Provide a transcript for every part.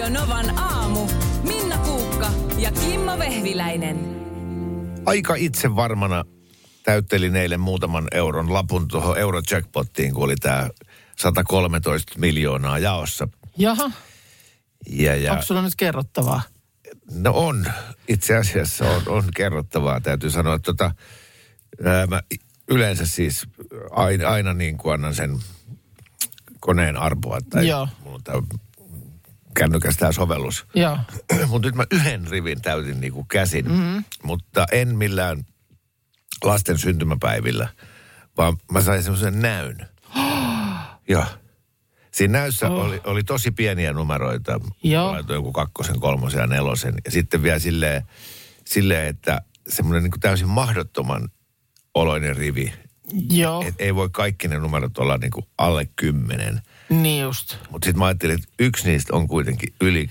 Radio Novan aamu. Minna Kuukka ja Kimmo Vehviläinen. Aika itse varmana täyttelin eilen muutaman euron lapun tuohon Eurojackpottiin, kun oli tämä 113 miljoonaa jaossa. Jaha, Ja, ja, onko sulla nyt kerrottavaa? no on, itse asiassa on, on kerrottavaa. Täytyy sanoa, että tota, ää, mä yleensä siis aina, aina niin kuin annan sen koneen arpoa. Tai Joo. mulla on tää kännykäs tämä sovellus. Joo. Mutta nyt mä yhden rivin täytin niinku käsin, mm-hmm. mutta en millään lasten syntymäpäivillä, vaan mä sain semmoisen näyn. Joo. Siinä näyssä oh. oli, oli tosi pieniä numeroita. Joo. Laitoin joku kakkosen, kolmosen ja nelosen. Ja sitten vielä silleen, silleen että semmoinen niin täysin mahdottoman oloinen rivi. Joo, Et ei voi kaikki ne numerot olla niin kuin alle kymmenen. Niin just. Mutta sitten mä ajattelin, että yksi niistä on kuitenkin yli.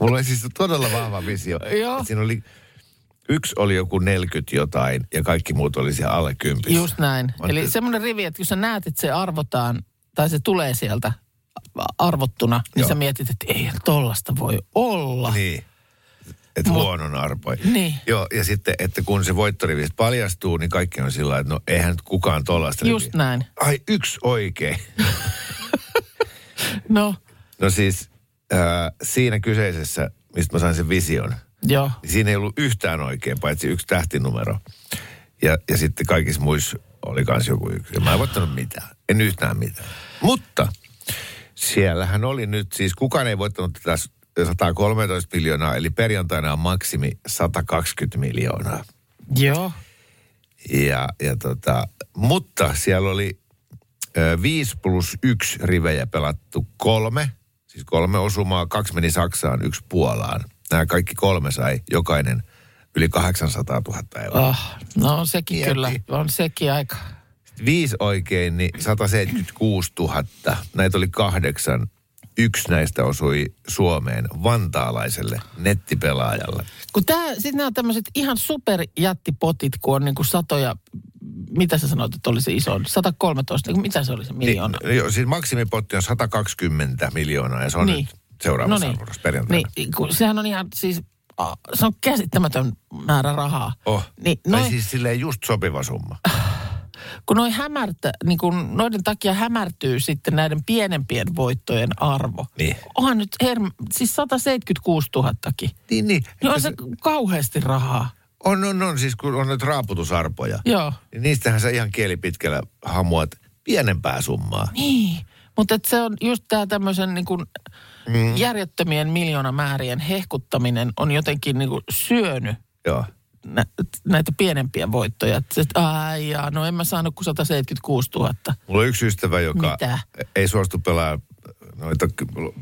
Mulla oli siis todella vahva visio. Joo. Siinä oli, yksi oli joku 40 jotain ja kaikki muut oli siellä alle kympissä. Just näin. Mä Eli ajattelin- semmoinen rivi, että kun sä näet, että se arvotaan, tai se tulee sieltä arvottuna, niin Joo. sä mietit, että ei tollasta voi olla. Niin. Että Mut- huonon arpoi. Niin. Joo, ja sitten, että kun se voittorivi paljastuu, niin kaikki on sillä että no eihän nyt kukaan tollaista Just riviä. näin. Ai, yksi oikein. No, No siis äh, siinä kyseisessä, mistä mä sain sen vision, joo. niin siinä ei ollut yhtään oikein, paitsi yksi tähtinumero. Ja, ja sitten kaikissa muissa oli kans joku yksi. Ja mä en voittanut mitään. En yhtään mitään. Mutta siellähän oli nyt siis, kukaan ei voittanut tätä 113 miljoonaa, eli perjantaina on maksimi 120 miljoonaa. Joo. Ja, ja tota, mutta siellä oli ö, 5 plus 1 rivejä pelattu kolme, siis kolme osumaa, kaksi meni Saksaan, yksi Puolaan. Nämä kaikki kolme sai jokainen yli 800 000 euroa. Ah, no on sekin Mieti. kyllä, on sekin aika. Viisi oikein, niin 176 000. Näitä oli kahdeksan. Yksi näistä osui Suomeen vantaalaiselle nettipelaajalle. Kun tää, sit nämä on tämmöiset ihan superjättipotit, kun on niinku satoja, mitä sä sanoit, että oli se iso, 113, niin mitä se oli se miljoona? Niin, joo, siis maksimipotti on 120 miljoonaa ja se on Niin. nyt seuraavassa No arvossa perjantaina. Niin, kun sehän on ihan siis, se on käsittämätön määrä rahaa. Oh. Niin, tai noi, siis silleen just sopiva summa. kun noi hämärtä, niin kun noiden takia hämärtyy sitten näiden pienempien voittojen arvo. Niin. Onhan nyt herm, siis 176 000 Niin Niin, niin. on se kauheasti rahaa. On, on, on, siis kun on nyt raaputusarpoja. Joo. Niin niistähän sä ihan kieli pitkällä hamuat pienempää summaa. Niin, mutta et se on just tämä tämmöisen niin kuin mm. järjettömien miljoonamäärien hehkuttaminen on jotenkin niin syönyt Joo. Nä- näitä pienempiä voittoja. Että ai jaa, no en mä saanut kuin 176 000. Mulla on yksi ystävä, joka Mitä? ei suostu pelaa noita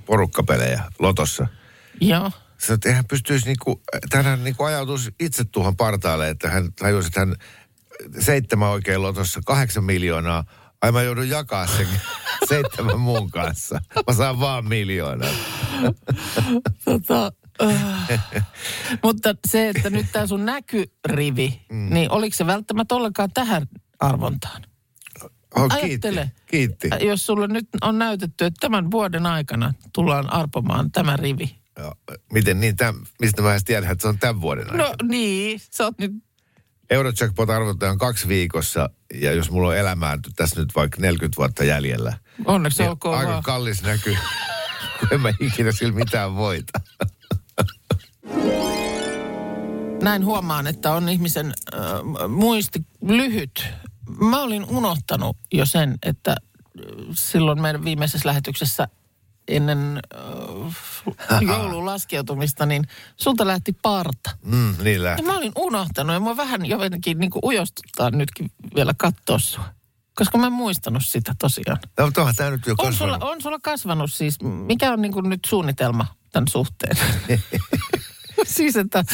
porukkapelejä lotossa. Joo. Sä että hän pystyisi niinku, tänään niinku ajautuisi itse tuohon partaalle, että hän tajusi, että hän seitsemän oikein lotossa, kahdeksan miljoonaa. Ai mä joudun jakaa sen seitsemän muun kanssa. Mä saan vaan miljoonaa. Tota. Mutta se, että nyt tämä sun näkyrivi, mm. niin oliko se välttämättä ollenkaan tähän arvontaan? Oh, kiitti. Ajattele. Kiitti. Äh, Jos sulle nyt on näytetty, että tämän vuoden aikana tullaan arpomaan tämä rivi. Joo, Miten niin, täm, mistä mä edes tiedän, että se on tämän vuoden aikana? No niin, sä oot nyt Eurojackpot arvotetaan kaksi viikossa, ja jos mulla on elämää tässä nyt vaikka 40 vuotta jäljellä, onneksi niin olkoon aika vaan. kallis näkyy, kun en mä ikinä sillä mitään voita. Näin huomaan, että on ihmisen äh, muisti lyhyt. Mä olin unohtanut jo sen, että äh, silloin meidän viimeisessä lähetyksessä ennen äh, joulun laskeutumista, niin sulta lähti parta. Mm, niin Ja lähti. mä olin unohtanut ja mua vähän jotenkin niin kuin ujostuttaa nytkin vielä katsoa sua. Koska mä en muistanut sitä tosiaan. No, tuohan tämä nyt jo On sulla, kasvanut. on sulla kasvanut siis, mikä on niin kuin nyt suunnitelma tämän suhteen? siis että,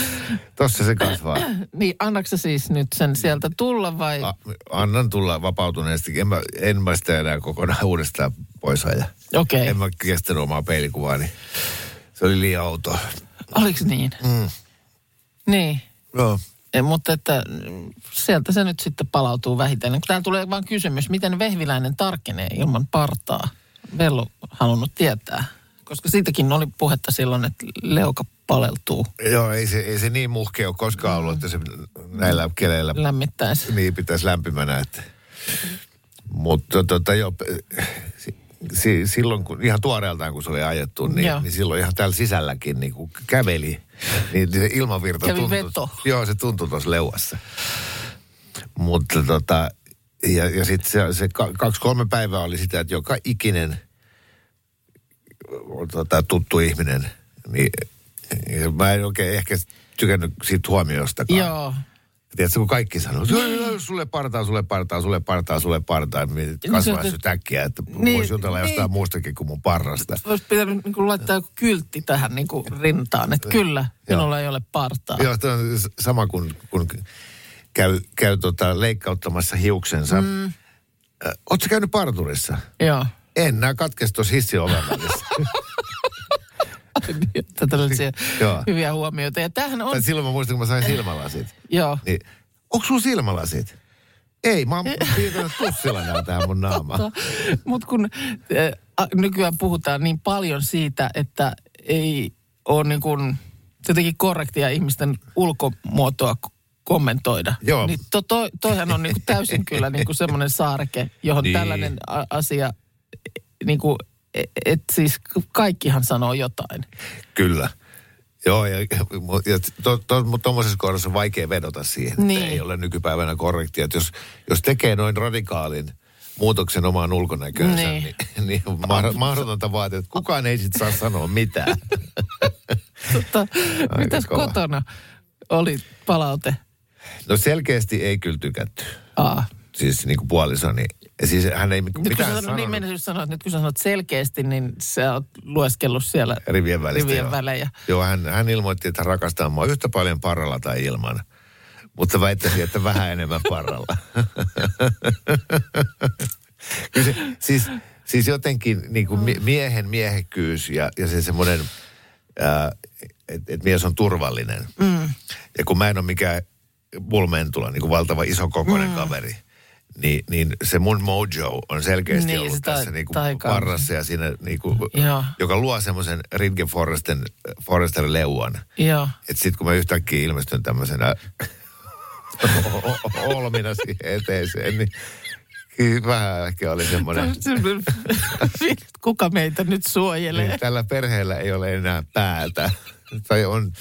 Tossa se kasvaa. niin annatko sä siis nyt sen sieltä tulla vai? A, annan tulla vapautuneesti. En mä, en mä sitä enää kokonaan uudestaan pois aja. Okei, En okay. mä kestänyt omaa peilikuvaa, niin se oli liian outoa. oliko niin? Mm. Niin, Joo. e, mutta että sieltä se nyt sitten palautuu vähitellen. Täällä tulee vaan kysymys, miten vehviläinen tarkenee ilman partaa? Vellu halunnut tietää. Koska siitäkin oli puhetta silloin, että leuka paleltuu Joo, ei se, ei se niin muhkea ole koskaan ollut, että se näillä keleillä lämmittäessä. niin pitäisi lämpimänä. Että. Mutta tota, jo, si, si, silloin kun, ihan tuoreeltaan kun se oli ajettu, niin, Joo. niin silloin ihan täällä sisälläkin niin kun käveli, niin se ilmavirta Kävi tuntui. veto. Joo, se tuntui tuossa leuassa. Mutta tota, ja, ja sitten se, se ka- kaksi-kolme päivää oli sitä, että joka ikinen tota, tuttu ihminen, niin ja mä en oikein ehkä tykännyt siitä huomiostakaan. Joo. Tiedätkö, kun kaikki sanoo, "Sulle- sulle partaa, sulle partaa, sulle partaa, sulle partaa, niin kasvaa se äkkiä, että Niin, voisi jutella niin. jostain muustakin kuin mun parrasta. Olisi pitänyt niin kuin laittaa joku kyltti tähän niin kuin rintaan, että kyllä, minulla ei ole partaa. Joo, tämä on sama kuin kun käy, käy tota leikkauttamassa hiuksensa. Mm. Oletko käynyt parturissa? Joo. En, nämä katkesi tuossa hissioven välissä. Että tällaisia hyviä huomioita. Ja tämähän on, Tai silloin mä muistan, kun mä sain silmälasit. joo. Niin, onko sun silmälasit? Ei, mä oon piirtänyt tussilla nää tähän mun naamaan. Mutta kun äh, nykyään puhutaan niin paljon siitä, että ei ole niin kuin jotenkin korrektia ihmisten ulkomuotoa kommentoida. Joo. Niin to, to, toihan on niin kuin täysin kyllä niin kuin semmoinen saareke, johon niin. tällainen a- asia, niin kuin, että siis kaikkihan sanoo jotain. Kyllä. Joo, ja, ja to, to, mutta tuommoisessa kohdassa on vaikea vedota siihen, Niin. että ei ole nykypäivänä korrektia. Että jos, jos tekee noin radikaalin muutoksen omaan ulkonäköönsä, niin, Niin. niin, niin mahd- mahdotonta vaatia, että kukaan ei sit saa sanoa mitään. Mutta mitäs kova. kotona oli palaute? No selkeästi ei kyllä tykätty. Aa. Siis niin kuin puolisoni. Ja siis hän ei Nyt kun mitään sanot, sanonut niin sanoa, että nyt kun sä sanot selkeästi, niin sä oot lueskellut siellä rivien välistä. rivien joo. välejä. Joo, hän, hän ilmoitti, että rakastaa mua yhtä paljon parralla tai ilman. Mutta väittäisi, että vähän enemmän parralla. Kyllä se, siis, siis jotenkin niin kuin mie- miehen miehekkyys ja, ja se semmoinen, että et mies on turvallinen. Mm. Ja kun mä en ole mikään bulmentula, niin kuin valtava iso kokoinen mm. kaveri, niin, niin se mun mojo on selkeästi Niin, ollut se ta- tässä niin kuin taika- parrassa ja siinä niin kuin, Joo. joka luo semmoisen Ridge Forresten, Forrester leuan. Että sitten kun mä yhtäkkiä ilmestyn tämmöisenä olmina siihen eteiseen, niin vähän ehkä oli semmoinen, Kuka meitä nyt suojelee? niin tällä perheellä ei ole enää päätä. Tai on,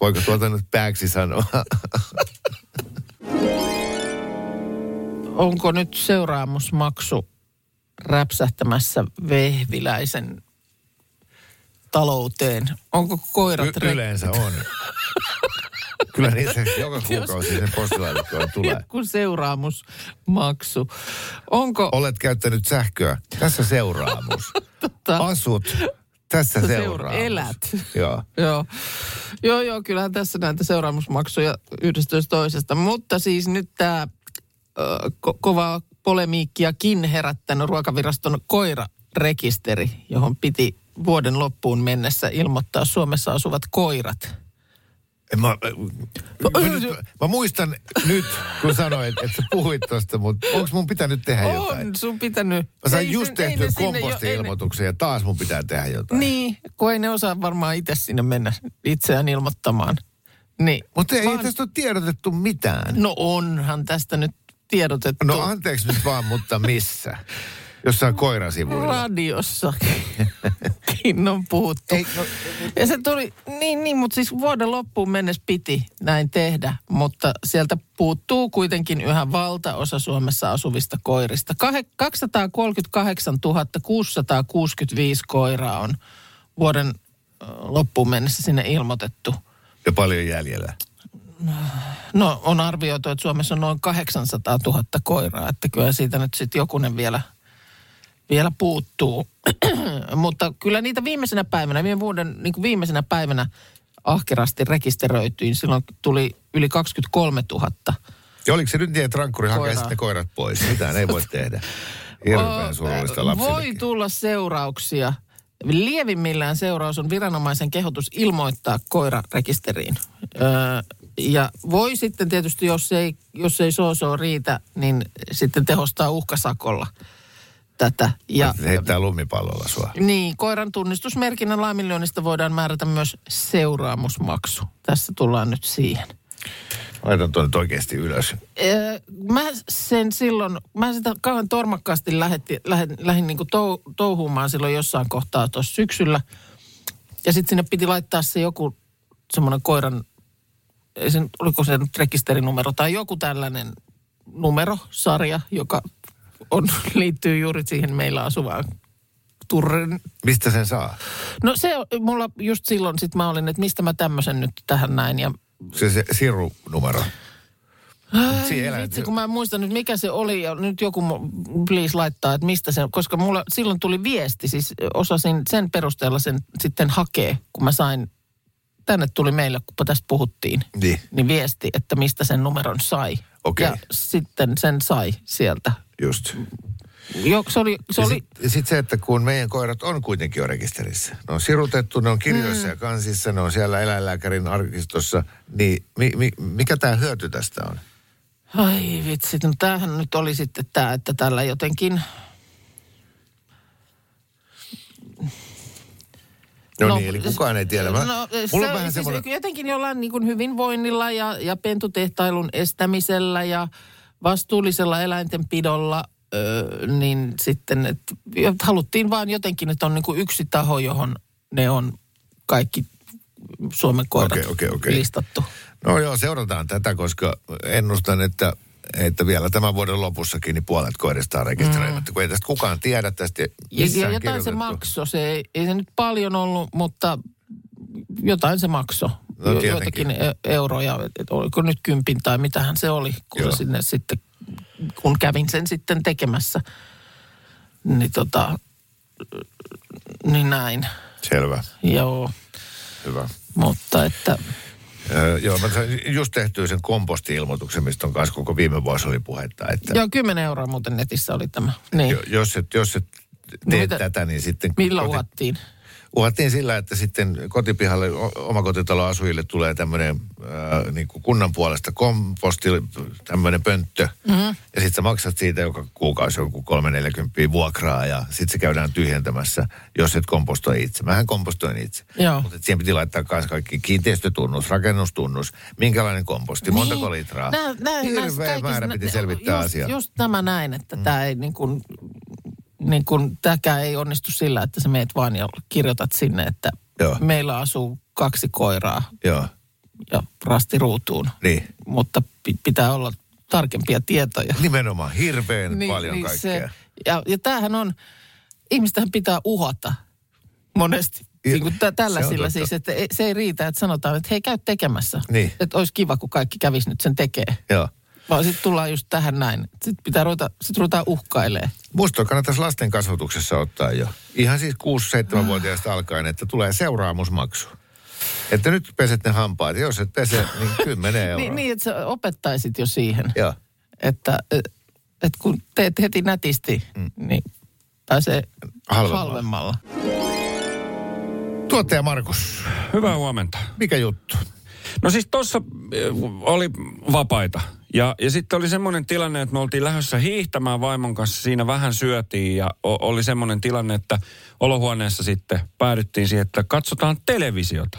voiko tuota nyt pääksi sanoa? Onko nyt seuraamusmaksu räpsähtämässä vehviläisen talouteen? Onko koirat... Y- yleensä on. Kyllä niitä joka kuukausi sen postilaatikkoon tulee. Joku seuraamusmaksu. Onko... Olet käyttänyt sähköä. Tässä seuraamus. Asut. Tässä Seura- seuraamus. elät. Joo. Joo. joo, joo, kyllähän tässä näitä seuraamusmaksuja yhdestä toisesta. Mutta siis nyt tämä ko- kova polemiikkiakin herättänyt ruokaviraston koirarekisteri, johon piti vuoden loppuun mennessä ilmoittaa Suomessa asuvat koirat. Mä, mä, mä, nyt, mä muistan nyt, kun sanoit, että sä puhuit tosta, mutta onko mun pitänyt tehdä jotain? On sun pitänyt. Mä sain Ei just tehtyä komposti-ilmoituksen ja taas mun pitää tehdä jotain. Niin, kun ei ne osaa varmaan itse sinne mennä itseään ilmoittamaan. Niin. Mutta ei Vaan- tästä ole tiedotettu mitään. No onhan tästä nyt tiedotettu. No anteeksi nyt vaan, mutta missä? Jossain koirasivuilla. Radiossakin on puhuttu. Ei, no, Ja se tuli, niin, niin, mutta siis vuoden loppuun mennessä piti näin tehdä, mutta sieltä puuttuu kuitenkin yhä valtaosa Suomessa asuvista koirista. Kahe- 238 665 koiraa on vuoden loppuun mennessä sinne ilmoitettu. ja paljon jäljellä. No on arvioitu, että Suomessa on noin 800 000 koiraa, että kyllä siitä nyt sitten jokunen vielä, vielä puuttuu. Mutta kyllä niitä viimeisenä päivänä, viime vuoden niin kuin viimeisenä päivänä ahkerasti rekisteröityin. Silloin tuli yli 23 000. Ja oliko se nyt niin, että rankkuri hakee sitten koirat pois? Mitään ei voi tehdä. Hirveän surullista Voi tulla seurauksia. Lievimmillään seuraus on viranomaisen kehotus ilmoittaa koira rekisteriin. Öö, ja voi sitten tietysti, jos ei, jos ei soosoo riitä, niin sitten tehostaa uhkasakolla. tätä. Ja, heittää lumipallolla sua. niin, koiran tunnistusmerkinnän laiminlyönnistä voidaan määrätä myös seuraamusmaksu. Tässä tullaan nyt siihen. Laitan tuon nyt oikeasti ylös. Öö, Mä sen silloin, mä sitä kauan tormakkaasti lähetti, lähdin, lähdin niin tou, touhuumaan silloin jossain kohtaa tuossa syksyllä. Ja sitten sinne piti laittaa se joku semmoinen koiran, ei se, oliko se nyt rekisterinumero tai joku tällainen numerosarja, joka on, liittyy juuri siihen meillä asuvaan turrin. Mistä sen saa? No se mulla just silloin sit mä olin, että mistä mä tämmöisen nyt tähän näin. Ja Se, se sirunumero. Ai, vitsi, kun mä en muista nyt mikä se oli ja nyt joku please laittaa, että mistä se, koska mulla silloin tuli viesti, siis osasin sen perusteella sen sitten hakea, kun mä sain, tänne tuli meille, kun tästä puhuttiin, Niin. niin viesti, että mistä sen numeron sai. Okei. Ja sitten sen sai sieltä. Just. Jo, se oli, se Ja oli sitten sit se, että kun meidän koirat on kuitenkin jo rekisterissä. Ne on sirutettu, ne on kirjoissa mm. ja kansissa, ne on siellä eläinlääkärin arkistossa. Niin mi, mi, mikä tämä hyöty tästä on? Ai vitsi, no tämähän nyt oli sitten tämä, että tällä jotenkin... No, no niin, eli kukaan ei tiedä. Mä, no, mulla se, on vähän siis semmoinen... Jotenkin jollain niin hyvinvoinnilla ja, ja pentutehtailun estämisellä ja vastuullisella eläintenpidolla, öö, niin sitten et, haluttiin vaan jotenkin, että on niin kuin yksi taho, johon ne on kaikki Suomen koirat Okei, okei, okei. listattu. No joo, seurataan tätä, koska ennustan, että, että vielä tämän vuoden lopussakin niin puolet koirista on rekisteröimättä, mm. kun ei tästä kukaan tiedä tästä Ja, jotain se maksoi. Se ei, ei se nyt paljon ollut, mutta jotain se maksoi. No, Jo, joitakin e- euroja, että oliko nyt kympin tai mitähän se oli, kun Joo. se sinne sitten, kun kävin sen sitten tekemässä. Niin tota, niin näin. Selvä, Joo, hyvä. mutta että, Öö, joo, mä just tehtyä sen komposti-ilmoituksen, mistä on kanssa koko viime vuosi oli puhetta, että joo 10 euroa muuten netissä oli tämä. Niin, jo, jos et, jos et No tee mitä- tätä, niin sitten... millä uhattiin? Uhattiin sillä, että sitten kotipihalle omakotitaloasujille tulee tämmöinen äh, niin kuin kunnan puolesta komposti, tämmöinen pönttö. Mm-hmm. Ja sitten sä maksat siitä joka kuukausi joku 340 vuokraa ja sitten se käydään tyhjentämässä, jos et kompostoi itse. Mähän kompostoin itse. Joo. Mutta siihen piti laittaa myös kaikki kiinteistötunnus, rakennustunnus, minkälainen komposti, montako litraa. Nää, nää, Hirveä määrä piti nä- selvittää just, asiaa. Just tämä näin, että mm. tämä ei niin kuin, niin kuin, tämäkään ei onnistu sillä, että sä meet vaan ja kirjoitat sinne, että Joo. meillä asuu kaksi koiraa Joo, ja rasti ruutuun. niin. Mutta pi- pitää olla tarkempia tietoja. Nimenomaan hirveän niin, paljon kaikkea. Se, ja, ja tämähän on, ihmistähän pitää uhata monesti. Niin kuin tä- tällaisilla siis, että ei- se ei riitä, että sanotaan, että hei käy tekemässä. Niin. Että olisi kiva, kun kaikki kävisi nyt sen tekee. Joo. Vaan sitten tullaan just tähän näin. Sitten pitää ruveta, sit ruvetaan uhkailemaan. Musta kannattaisi lasten kasvatuksessa ottaa jo. Ihan siis 6-7-vuotiaasta alkaen, että tulee seuraamusmaksu. Että nyt peset ne hampaat. Jos et pese, niin 10 euroa. Niin, niin, että sä opettaisit jo siihen, Joo. että, että kun teet heti nätisti, mm. niin pääsee Halvemmalla. halvemmalla. Tuottaja Markus, Hyvää huomenta. mikä juttu? No siis tuossa oli vapaita. Ja, ja sitten oli semmoinen tilanne, että me oltiin lähdössä hiihtämään vaimon kanssa. Siinä vähän syötiin ja o- oli semmoinen tilanne, että olohuoneessa sitten päädyttiin siihen, että katsotaan televisiota.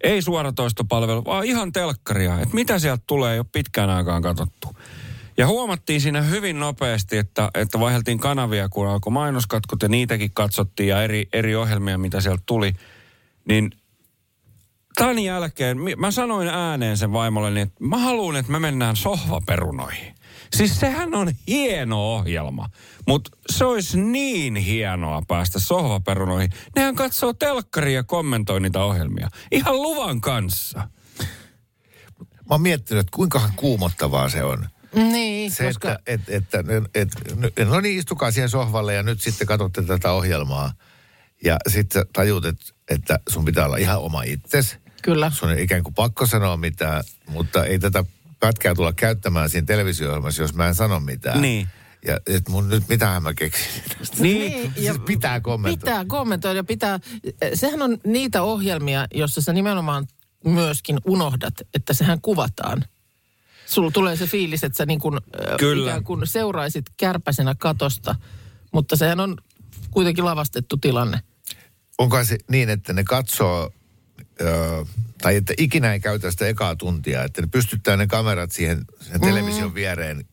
Ei suoratoistopalvelu, vaan ihan telkkaria. Että mitä sieltä tulee, ei ole pitkään aikaan katsottu. Ja huomattiin siinä hyvin nopeasti, että, että vaihdeltiin kanavia, kun alkoi mainoskatkot ja niitäkin katsottiin ja eri, eri ohjelmia, mitä sieltä tuli. Niin tämän jälkeen mä sanoin ääneen sen vaimolle, että mä haluan, että me mennään sohvaperunoihin. Siis sehän on hieno ohjelma, mutta se olisi niin hienoa päästä sohvaperunoihin. Nehän katsoo telkkaria ja kommentoi niitä ohjelmia. Ihan luvan kanssa. Mä oon miettinyt, että kuinkahan kuumottavaa se on. Niin, Se, koska... että, et, että, et, et, no niin, istukaa siihen sohvalle ja nyt sitten katsotte tätä ohjelmaa. Ja sitten tajut, että, että sun pitää olla ihan oma itsesi. Kyllä. Sun ei ikään kuin pakko sanoa mitään, mutta ei tätä pätkää tulla käyttämään siinä televisio-ohjelmassa, jos mä en sano mitään. Niin. Ja et mun nyt mitähän mä keksin. Niin. Siis pitää kommentoida. Pitää kommentoida. Pitää, sehän on niitä ohjelmia, jossa sä nimenomaan myöskin unohdat, että sehän kuvataan. Sulla tulee se fiilis, että sä niin kuin, ö, Kyllä. ikään kuin seuraisit kärpäsenä katosta Mutta sehän on kuitenkin lavastettu tilanne. Onko se niin, että ne katsoo, tai että ikinä ei käytä sitä ekaa tuntia, että ne pystyttää ne kamerat siihen, siihen television viereen.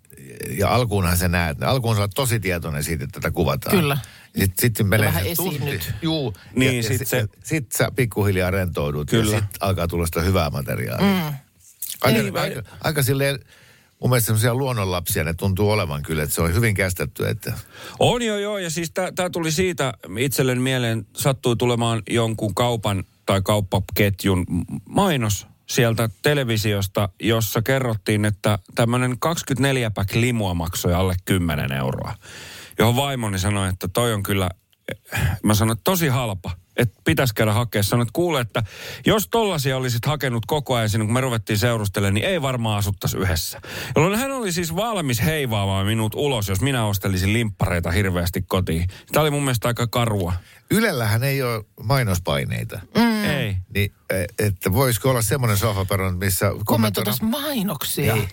Ja alkuunhan sä näet, alkuun sä oot tosi tietoinen siitä, että tätä kuvataan. Kyllä. Sitten sit menee vähän se tunti. Juu. Niin, ja, ja sit sit, se- sit sä pikkuhiljaa rentoudut. Kyllä. Ja sitten alkaa tulla sitä hyvää materiaalia. Mm. Aika, Ei, vai- aika, aika silleen, mun mielestä semmoisia luonnonlapsia ne tuntuu olevan kyllä, että se on hyvin kästetty, että On joo joo, ja siis tämä tuli siitä itselleni mieleen, sattui tulemaan jonkun kaupan tai kauppaketjun mainos sieltä televisiosta, jossa kerrottiin, että tämmöinen 24-pack limua maksoi alle 10 euroa. Johon vaimoni sanoi, että toi on kyllä, mä sanoin, että tosi halpa. Että pitäisi käydä hakea. Sanoin, että kuule, että jos tollasia olisit hakenut koko ajan sinne, kun me ruvettiin seurustelemaan, niin ei varmaan asuttaisi yhdessä. Jolloin hän oli siis valmis heivaamaan minut ulos, jos minä ostelisin limppareita hirveästi kotiin. Tämä oli mun mielestä aika karua. Ylellähän ei ole mainospaineita. Mm. Ei. Niin, e- että voisiko olla semmoinen sohvaperon, missä kommentoidaan, mainoksia. Niin.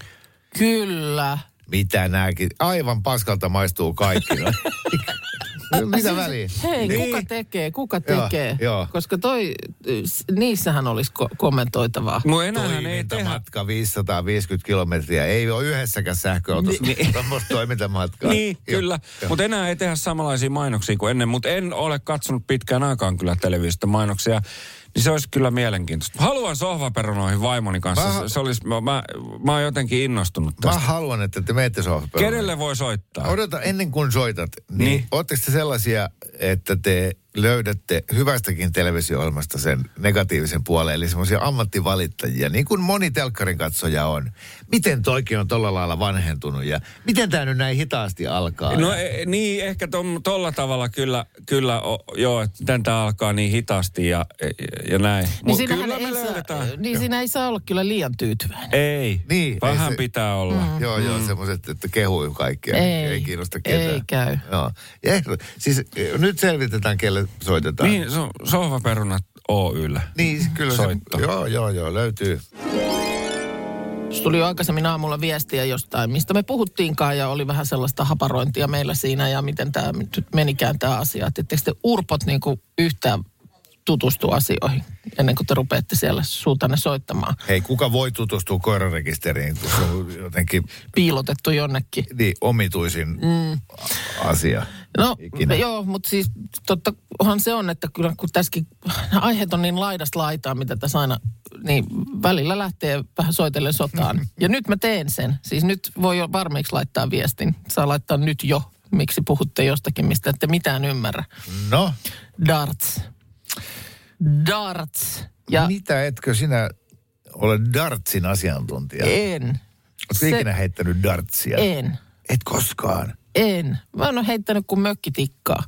Kyllä. mitä nääkin, aivan paskalta maistuu kaikki. No, mitä väliä? Hei, Niin. kuka tekee, kuka Joo, tekee? joo. Koska toi, niissähän olisi ko- kommentoitavaa. No enäähän ei tehdä. Toimintamatka 550 kilometriä. Ei ole yhdessäkään sähköautossa Niin. tuommoista toimintamatkaa. Niin, Joo, kyllä. joo. Mutta enää ei tehdä samanlaisia mainoksia kuin ennen. Mutta en ole katsonut pitkään aikaan kyllä televisiosta mainoksia. Niin se olisi kyllä mielenkiintoista. Haluan sohvaperunoihin vaimoni kanssa. Mä- Se, olisi, mä, mä, mä oon jotenkin innostunut Mä tästä. haluan, että te menette sohvaperoon. Kenelle voi soittaa? Odota, ennen kuin soitat, niin, Niin. niin. ootteko te sellaisia, että te löydätte hyvästäkin televisio-ohjelmasta sen negatiivisen puolen, eli semmoisia ammattivalittajia, niin kuin moni telkkarin katsoja on. Miten toikin on tolla lailla vanhentunut ja miten tämä nyt näin hitaasti alkaa? No e, niin, ehkä tom, tolla tavalla kyllä, kyllä o, joo, että miten tämä alkaa niin hitaasti ja, ja näin. Niin, siinähän kyllä ei saa, niin siinä ei saa olla kyllä liian tyytyväinen. Ei, Niin, vähän ei se- pitää olla. Mm. Joo, joo, semmoiset, että kehuu kaikkia. Ei, ei kiinnosta ketään. ei käy. Joo. Ja siis eh, nyt selvitetään, kelle soitetaan. Niin, so, sohvaperunat Oyllä. Niin, kyllä Soitto. se, joo, joo, joo, löytyy. Tuli jo aikaisemmin aamulla viestiä jostain, mistä me puhuttiinkaan ja oli vähän sellaista haparointia meillä siinä ja miten tämä nyt menikään tämä asia. Että etteikö te urpot niinku yhtään tutustu asioihin ennen kuin te rupeatte siellä suutanne soittamaan. Hei, kuka voi tutustua koirarekisteriin, kun se on jotenkin Piilotettu jonnekin. niin, omituisin mm. asia. No Ikinä. joo, mutta siis tottahan se on, että kyllä kun tässäkin aiheet on niin laidasta laitaa, mitä tässä aina, niin välillä lähtee vähän soitellen sotaan. Ja nyt mä teen sen. Siis nyt voi jo varmiksi laittaa viestin. Saa laittaa nyt jo, miksi puhutte jostakin, mistä ette mitään ymmärrä. No, Darts. Darts. Ja mitä etkö sinä ole dartsin asiantuntija? en. Oletko ikinä heittänyt dartsia? En. Et koskaan. En. Mä en ole heittänyt kuin mökkitikkaa.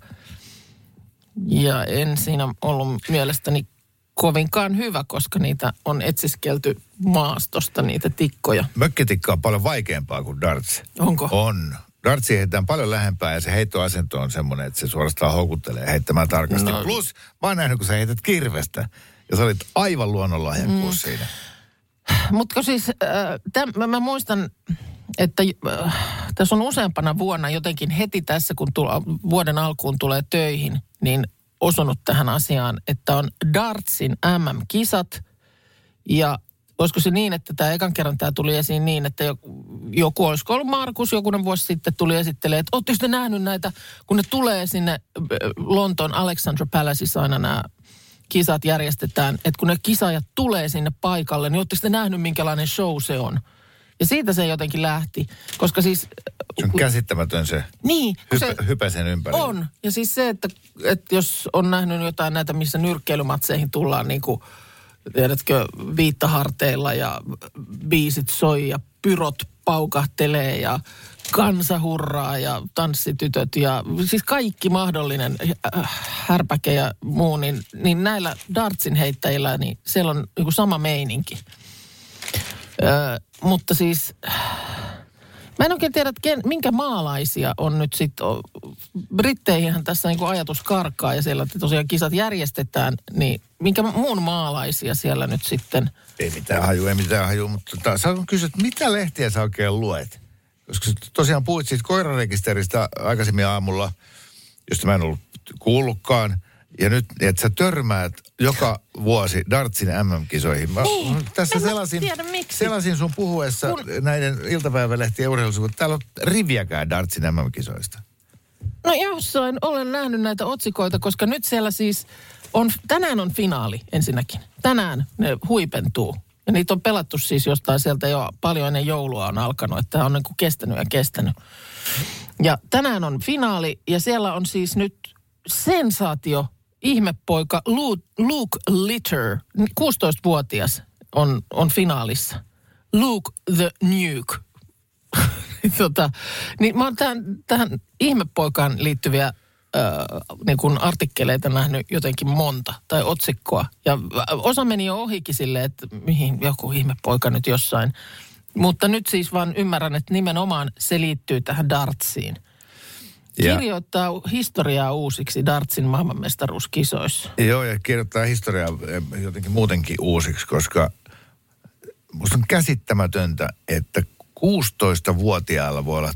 Ja en siinä ollut mielestäni kovinkaan hyvä, koska niitä on etsiskelty maastosta, niitä tikkoja. Mökkitikka on paljon vaikeampaa kuin darts. Onko? On. Dartsi heitetään paljon lähempää ja se heittoasento on semmoinen, että se suorastaan houkuttelee heittämään tarkasti. No. Plus, mä oon nähnyt, kun sä heität kirvestä. Ja sä olit aivan luonnonlahjakkuus mm. siinä. Mutta siis äh, täm, mä, mä muistan, että äh, tässä on useampana vuonna jotenkin heti tässä, kun tulla, vuoden alkuun tulee töihin, niin osunut tähän asiaan, että on Dartsin MM-kisat ja olisiko se niin, että tämä ekan kerran tämä tuli esiin niin, että joku, olisiko ollut Markus jokunen vuosi sitten tuli esittelee, että ootteko te nähnyt näitä, kun ne tulee sinne äh, Lontoon Alexandra Palaceissa aina nämä kisat järjestetään, että kun ne kisaajat tulee sinne paikalle, niin ootteko te nähnyt, minkälainen show se on? Ja siitä se jotenkin lähti, koska siis... Se on käsittämätön se Niin, se hypä, hypä sen ympärillä. on. Ja siis se, että, että jos on nähnyt jotain näitä, missä nyrkkeilymatseihin tullaan niin kuin, tiedätkö, viittaharteilla ja biisit soi ja pyrot paukahtelee ja kansa hurraa ja tanssitytöt ja siis kaikki mahdollinen äh, härpäke ja muu, niin, niin näillä dartsin heittäjillä, niin siellä on niin kuin sama meininki. Mutta siis Mä en oikein tiedä, että ken, minkä maalaisia on nyt sitten, Britteihinhän tässä niinku ajatus karkaa ja siellä tosiaan kisat järjestetään, niin minkä muun maalaisia siellä nyt sitten, Ei mitään haju, ei mitään haju, mutta tota, saanko kysyä, että mitä lehtiä sä oikein luet? Koska sä tosiaan puhuit siitä koirarekisteristä aikaisemmin aamulla. josta mä en ollut kuullutkaan. Ja nyt, että sä törmäät joka vuosi Dartsin MM-kisoihin. Mä, Niin, tässä en selasin, tiedä miksi. selasin sun puhuessa Kun- näiden iltapäivälehtien urheilusivut. Täällä on riviäkään Dartsin MM-kisoista. No jossain olen nähnyt näitä otsikoita, koska nyt siellä siis on, tänään on finaali ensinnäkin. Tänään ne huipentuu. Ja niitä on pelattu siis jostain sieltä jo paljon ennen joulua on alkanut, että tämä on niin kuin kestänyt ja kestänyt. Ja tänään on finaali ja siellä on siis nyt sensaatio ihmepoika Luke, Luke Litter, 16-vuotias on, on finaalissa. Luke the Nuke tota, niin mä oon tähän, tähän ihmepoikaan liittyviä äh, niin kuin artikkeleita nähnyt jotenkin monta tai otsikkoa. Ja osa meni jo ohikin silleen, että mihin joku ihmepoika nyt jossain. Mutta nyt siis vaan ymmärrän, että nimenomaan se liittyy tähän dartsiin. Ja- Kirjoittaa historiaa uusiksi dartsin maailmanmestaruuskisoissa. Joo, ja kirjoittaa historiaa eh, jotenkin muutenkin uusiksi, koska musta on käsittämätöntä, että 16-vuotiaalla voi olla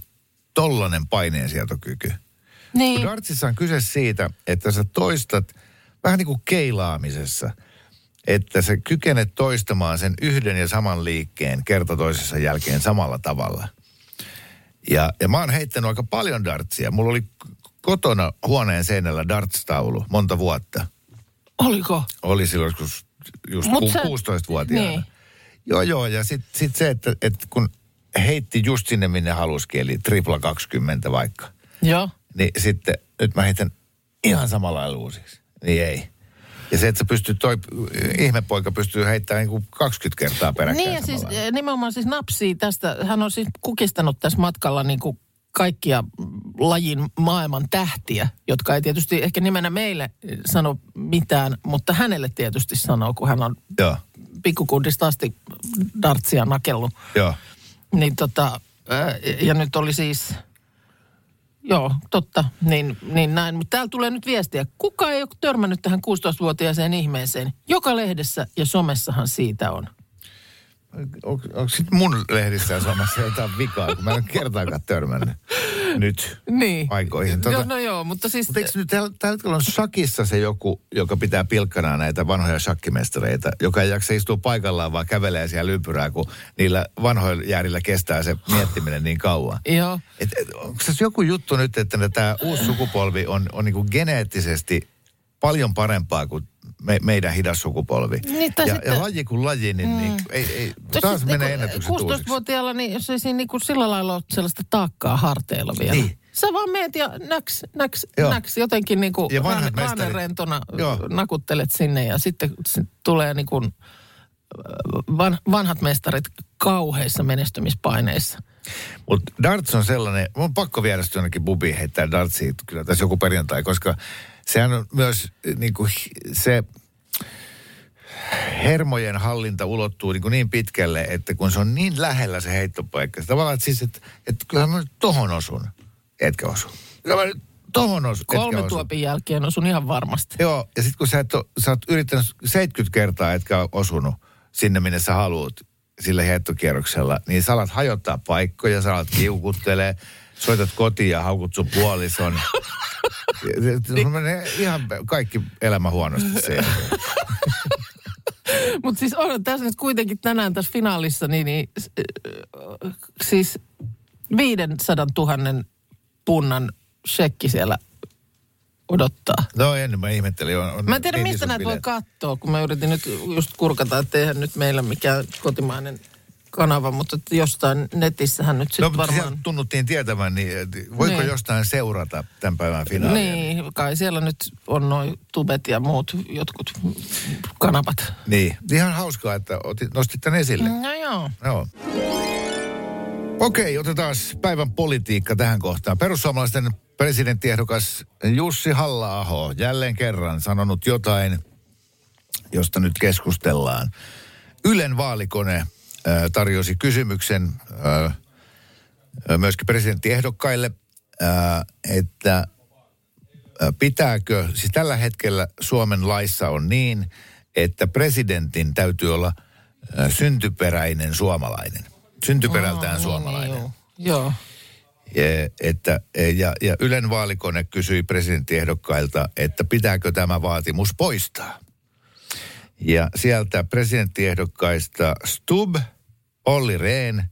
tollainen paineensietokyky. Niin, Kun Dartsissa on kyse siitä, että sä toistat vähän niin kuin keilaamisessa, että sä kykenet toistamaan sen yhden ja saman liikkeen kerta toisessa jälkeen samalla tavalla. Ja, ja mä oon heittänyt aika paljon dartsia. Mulla oli kotona huoneen seinällä darts-taulu monta vuotta. oliko? Oli silloin joskus just Mut ku, sä- 16-vuotiaana. Niin. Joo, joo. Ja sitten sit se, että, että kun heitti just sinne, minne halusikin, eli tripla 20 vaikka. Joo. Niin sitten nyt mä heitän ihan samalla lailla uusiksi. Niin ei. Ja se, että sä pystyt, toi ihmepoika pystyy heittämään niin kuin 20 kertaa peräkkäin Niin ja siis lailla. eh, nimenomaan siis napsii tästä, hän on siis kukistanut tässä matkalla niin kuin kaikkia lajin maailman tähtiä, jotka ei tietysti ehkä nimenä meille eh, sano mitään, mutta hänelle tietysti sanoo, kun hän on Joo, pikkukundista asti dartsia nakellut. joo. Niin tota, ää, ja nyt oli siis, joo, totta, niin, niin näin. Mutta täällä tulee nyt viestiä. Kuka ei ole törmännyt tähän 16-vuotiaaseen ihmeeseen? Joka lehdessä ja somessahan siitä on. Onko, onko sitten mun lehdissä ja somassa jotain vikaa, kun mä en kertaakaan törmännyt nyt Niin. aikoihin. Tota, No, no joo, mutta siis... Mutta eikö nyt tällä, tällä hetkellä on shakissa se joku, joka pitää pilkkanaa näitä vanhoja shakkimestareita, joka ei jaksa istua paikallaan, vaan kävelee siellä ympyrää, kun niillä vanhoilla jäärillä kestää se miettiminen niin kauan. Joo. Et, et, onko tässä joku juttu nyt, että tämä uusi sukupolvi on, on niinku geneettisesti paljon parempaa kuin me, meidän hidas sukupolvi. Niin, ja, sitten- ja laji kuin laji, niin, mm. niin ei, ei, Tos taas siis menee ennätykset uusiksi. 16-vuotiaalla, niin jos ei siinä niinku sillä lailla ole sellaista taakkaa harteilla vielä. Niin. Sä vaan meet ja näks, näks, Joo. näks jotenkin mestarit- rantena Joo. nakuttelet sinne ja sitten sit tulee niinku äh, van, vanhat mestarit kauheissa menestymispaineissa. Mutta darts on sellainen, mun on pakko viedä jonnekin bubiin heittää dartsia kyllä tässä joku perjantai, koska sehän on myös niin kuin, se hermojen hallinta ulottuu niin, kuin niin pitkälle, että kun se on niin lähellä se heittopaikka, se tavallaan, että siis, että, että kyllähän mä nyt tohon osun, etkä osu. Kyllä mä nyt tohon osun, etkä Kolme osu. tuopin jälkeen osun ihan varmasti. Joo, ja sitten kun sä, et ole, sä oot yrittänyt 70 kertaa, etkä ole osunut sinne, minne sä haluat sillä heittokierroksella, niin sä alat hajottaa paikkoja, sä alat kiukuttelee, soitat kotiin ja haukut sun puolison. Se menee ihan kaikki elämä huonosti se. Mutta siis on tässä nyt kuitenkin tänään tässä finaalissa, niin, niin äh, siis 500 000 punnan shekki siellä odottaa. No en, mä ihmettelin. On, on Mä en tiedä, niin mistä näitä voi katsoa, kun mä yritin nyt just kurkata, että eihän nyt meillä mikään kotimainen kanava, mutta jostain netissähän nyt No, sitten mutta varmaan... tunnuttiin tietävän, niin et voiko Niin. jostain seurata tämän päivän finaalia? Niin, kai siellä nyt on noin tubet ja muut jotkut kanavat. Niin. Ihan hauskaa, että otit, nostit tämän esille. No joo. Joo. Okei, otetaan päivän politiikka tähän kohtaan. Perussuomalaisten presidenttiehdokas Jussi halla jälleen kerran sanonut jotain, josta nyt keskustellaan. Ylen vaalikone tarjosi kysymyksen myöskin presidenttiehdokkaille, että pitääkö, siis tällä hetkellä Suomen laissa on niin, että presidentin täytyy olla syntyperäinen suomalainen. Syntyperältään suomalainen. Joo. joo. Ja, että, ja, ja Ylen vaalikone kysyi presidenttiehdokkailta, että pitääkö tämä vaatimus poistaa. Ja sieltä presidenttiehdokkaista Stub, Olli Rehn,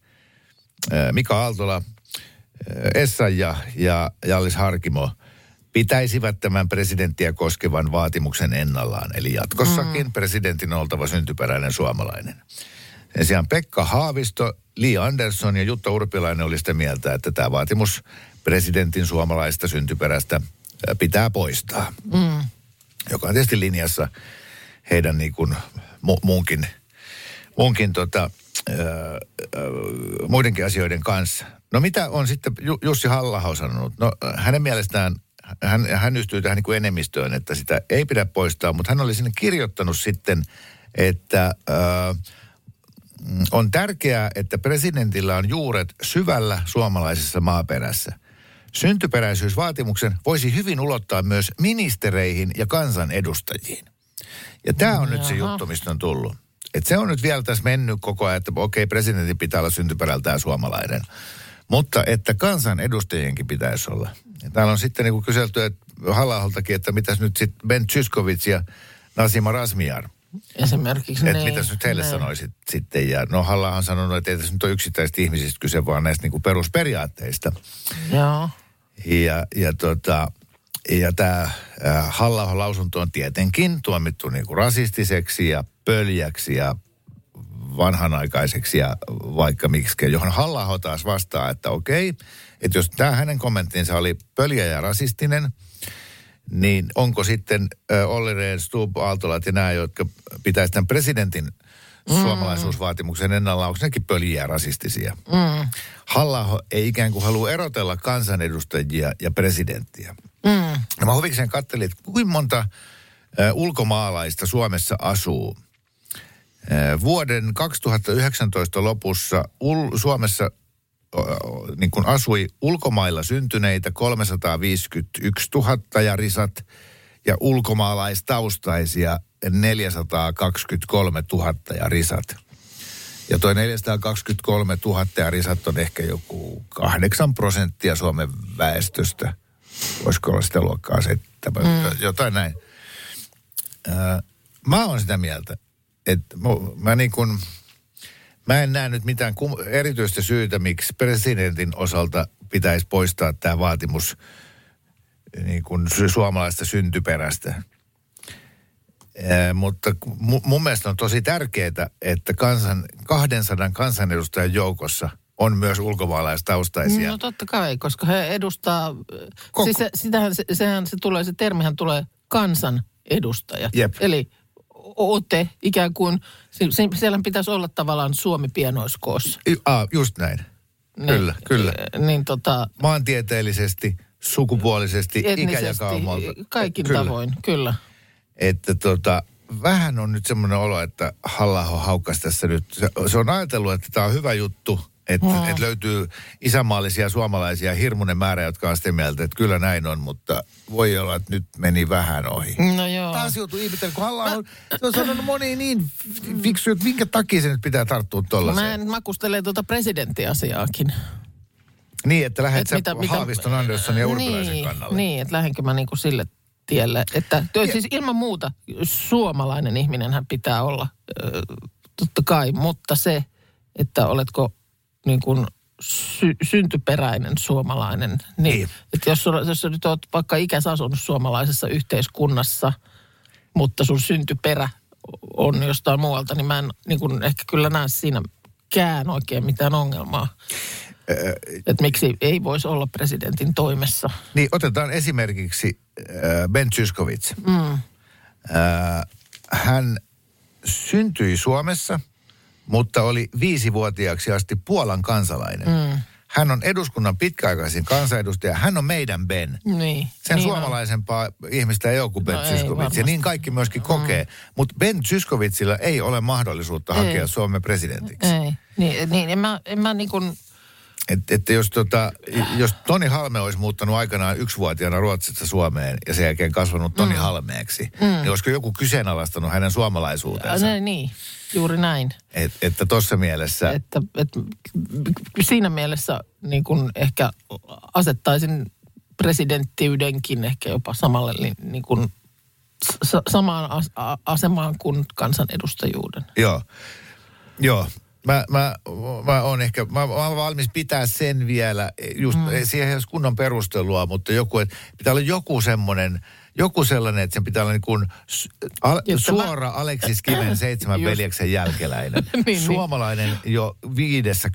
ää, Mika Aaltola, ää, Essaja ja Jallis Harkimo pitäisivät tämän presidenttiä koskevan vaatimuksen ennallaan. Eli jatkossakin mm. presidentin on oltava syntyperäinen suomalainen. Sen sijaan Pekka Haavisto, Li Andersson ja Jutta Urpilainen oli sitä mieltä, että tämä vaatimus presidentin suomalaista syntyperäistä ää, pitää poistaa. Mm. Joka on tietysti linjassa heidän niin kuin mu- muunkin, muunkin tota, ää, muidenkin asioiden kanssa. No mitä on sitten Ju- Jussi halla sanonut? No hänen mielestään hän, hän ystyy tähän niin kuin enemmistöön, että sitä ei pidä poistaa, mutta hän oli sinne kirjoittanut sitten, että mm, on tärkeää, että presidentillä on juuret syvällä suomalaisessa maaperässä. Syntyperäisyysvaatimuksen voisi hyvin ulottaa myös ministereihin ja kansanedustajiin. Ja tämä on nyt se Jaha. juttu, mistä on tullut. Et se on nyt vielä tässä mennyt koko ajan, että okei, presidentin pitää olla syntyperältään suomalainen. Mutta että kansanedustajienkin pitäisi olla. Ja täällä on sitten niin kyselty että että mitäs nyt sitten Ben Zyskowicz ja Nasima Rasmiar. Esimerkiksi Että niin, mitäs nyt heille niin. sanoisit sitten. Ja no Halla on sanonut, että ei tässä nyt ole yksittäisistä ihmisistä kyse, vaan näistä niin perusperiaatteista. Joo. Ja, ja, tota, ja tämä halla lausunto on tietenkin tuomittu niin kuin rasistiseksi ja pöljäksi ja vanhanaikaiseksi ja vaikka miksi, johon halla taas vastaa, että okei, että jos tämä hänen kommenttinsa oli pöljä ja rasistinen, niin onko sitten Olli Rehn, Stubb, Aaltolat ja nämä, jotka pitäisi tämän presidentin suomalaisuusvaatimuksen ennalla, onko nekin pöljiä rasistisia? Mm. halla ei ikään kuin halua erotella kansanedustajia ja presidenttiä. Mm. Ja mä huvikseen katselin, että kuinka monta ulkomaalaista Suomessa asuu. Vuoden 2019 lopussa ul- Suomessa niin kuin asui ulkomailla syntyneitä 351 000 ja risat ja ulkomaalaistaustaisia 423 000 ja risat. Ja toi 423 000 ja risat on ehkä joku 8 prosenttia Suomen väestöstä. Voisiko olla sitä luokkaa seitsemän, mm. jotain näin. Mä oon sitä mieltä, että mu- mä niin kuin, mä en näe nyt mitään kum, erityistä syytä, miksi presidentin osalta pitäisi poistaa tämä vaatimus niin kuin su- suomalaista syntyperästä. Ää, mutta mu- mun mielestä on tosi tärkeää, että kansan, 200 kansanedustajan joukossa on myös ulkomaalaistaustaisia. No totta kai, koska he edustaa, Koko- siis se, sitähän, se, sehän se tulee, se termihän tulee kansan edustaja. Jep. Eli ote ikään kuin, si- siellä pitäisi olla tavallaan Suomi pienoiskoossa. Ah, just näin. Kyllä, kyllä. Niin tota, Maantieteellisesti, sukupuolisesti, etnisesti, ikäjakaumalta. kaikin kyllä. tavoin, kyllä. Että tota, vähän on nyt semmoinen olo, että halla haukkasi tässä nyt. Se, se on ajatellut, että tämä on hyvä juttu, että Mm. et löytyy isänmaallisia suomalaisia hirmuinen määrä, jotka on sitä mieltä, että kyllä näin on, mutta voi olla, että nyt meni vähän ohi. No joo. Taas joutuu ihmettelemään, kun halla on, se on sanonut moni niin fiksu, että minkä takia se nyt pitää tarttua Mä tollaiseen. en makustele tuota presidenttiasiaakin. Niin, että lähdet Et sä Haaviston, Andersson ja Urpilaisen niin, kannalle. Niin, että lähdenkö mä niinku sille tielle. Että työ, siis ilman muuta suomalainen ihminen hän pitää olla, totta kai, mutta se, että oletko niin kuin sy- syntyperäinen suomalainen. Niin, Niin. Että jos, sulla, jos sä nyt oot vaikka ikäs asunut suomalaisessa yhteiskunnassa, mutta sun syntyperä on jostain muualta, niin mä en niin kuin ehkä kyllä näe siinäkään oikein mitään ongelmaa. Että miksi ei voisi olla presidentin toimessa. Niin, otetaan esimerkiksi äh, Ben Zyskowicz. Mm. Äh, hän syntyi Suomessa, mutta oli viisivuotiaaksi asti Puolan kansalainen. Mm. Hän on eduskunnan pitkäaikaisin kansanedustaja. Hän on meidän Ben. Niin. Sen niin on. suomalaisempaa ihmistä ei ole kuin Ben No Zyskowicz. Ja niin kaikki myöskin kokee. Mutta Ben Zyskowiczilla ei ole mahdollisuutta Ei. hakea Suomen presidentiksi. Ei. Niin, niin en mä, en mä niin kuin, että, että jos, tota, jos Toni Halme olisi muuttanut aikanaan yksivuotiaana Ruotsista Suomeen ja sen jälkeen kasvanut Toni mm. Halmeeksi, mm. niin olisiko joku kyseenalaistanut hänen suomalaisuutensa? Ja, niin, juuri näin. Et, että tuossa mielessä... Että, että siinä mielessä niin kuin ehkä asettaisin presidenttiydenkin ehkä jopa samalle niin kuin, sa- samaan as- asemaan kuin kansanedustajuuden. Joo, joo. Mä, mä, mä oon ehkä, mä, mä oon valmis pitää sen vielä, just, mm. siihen ei kunnon perustelua, mutta joku, että pitää olla joku semmoinen, joku sellainen, että sen pitää olla niin kuin al, suora mä... Aleksis Kiven seitsemän Just. veljeksen jälkeläinen. niin, niin. Suomalainen niin. jo viidessä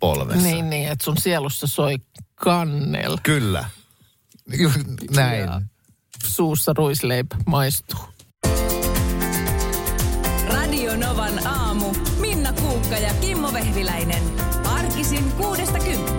polvessa. Niin, niin, että sun sielussa soi kannel. Kyllä. Näin. Ja suussa ruisleip maistuu. Radio Novan aamu. Kuukka ja Kimmo Vehviläinen. Arkisin kuudesta kymppiin.